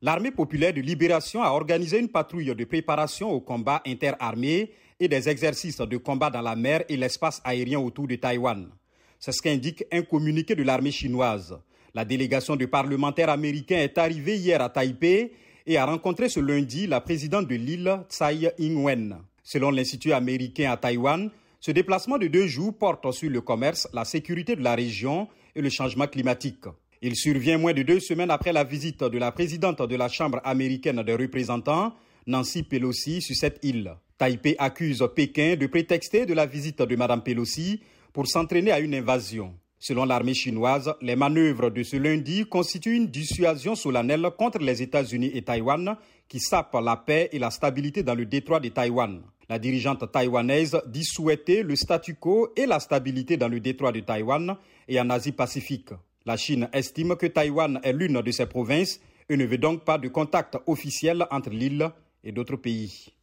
L'armée populaire de libération a organisé une patrouille de préparation au combat interarmés et des exercices de combat dans la mer et l'espace aérien autour de Taïwan. C'est ce qu'indique un communiqué de l'armée chinoise. La délégation de parlementaires américains est arrivée hier à Taipei et a rencontré ce lundi la présidente de l'île, Tsai Ing-wen. Selon l'Institut américain à Taïwan, ce déplacement de deux jours porte sur le commerce, la sécurité de la région et le changement climatique. Il survient moins de deux semaines après la visite de la présidente de la Chambre américaine des représentants, Nancy Pelosi, sur cette île. Taipei accuse Pékin de prétexter de la visite de Mme Pelosi pour s'entraîner à une invasion. Selon l'armée chinoise, les manœuvres de ce lundi constituent une dissuasion solennelle contre les États-Unis et Taïwan qui sapent la paix et la stabilité dans le détroit de Taïwan. La dirigeante taïwanaise dit souhaiter le statu quo et la stabilité dans le détroit de Taïwan et en Asie-Pacifique. La Chine estime que Taïwan est l'une de ses provinces et ne veut donc pas de contact officiel entre l'île et d'autres pays.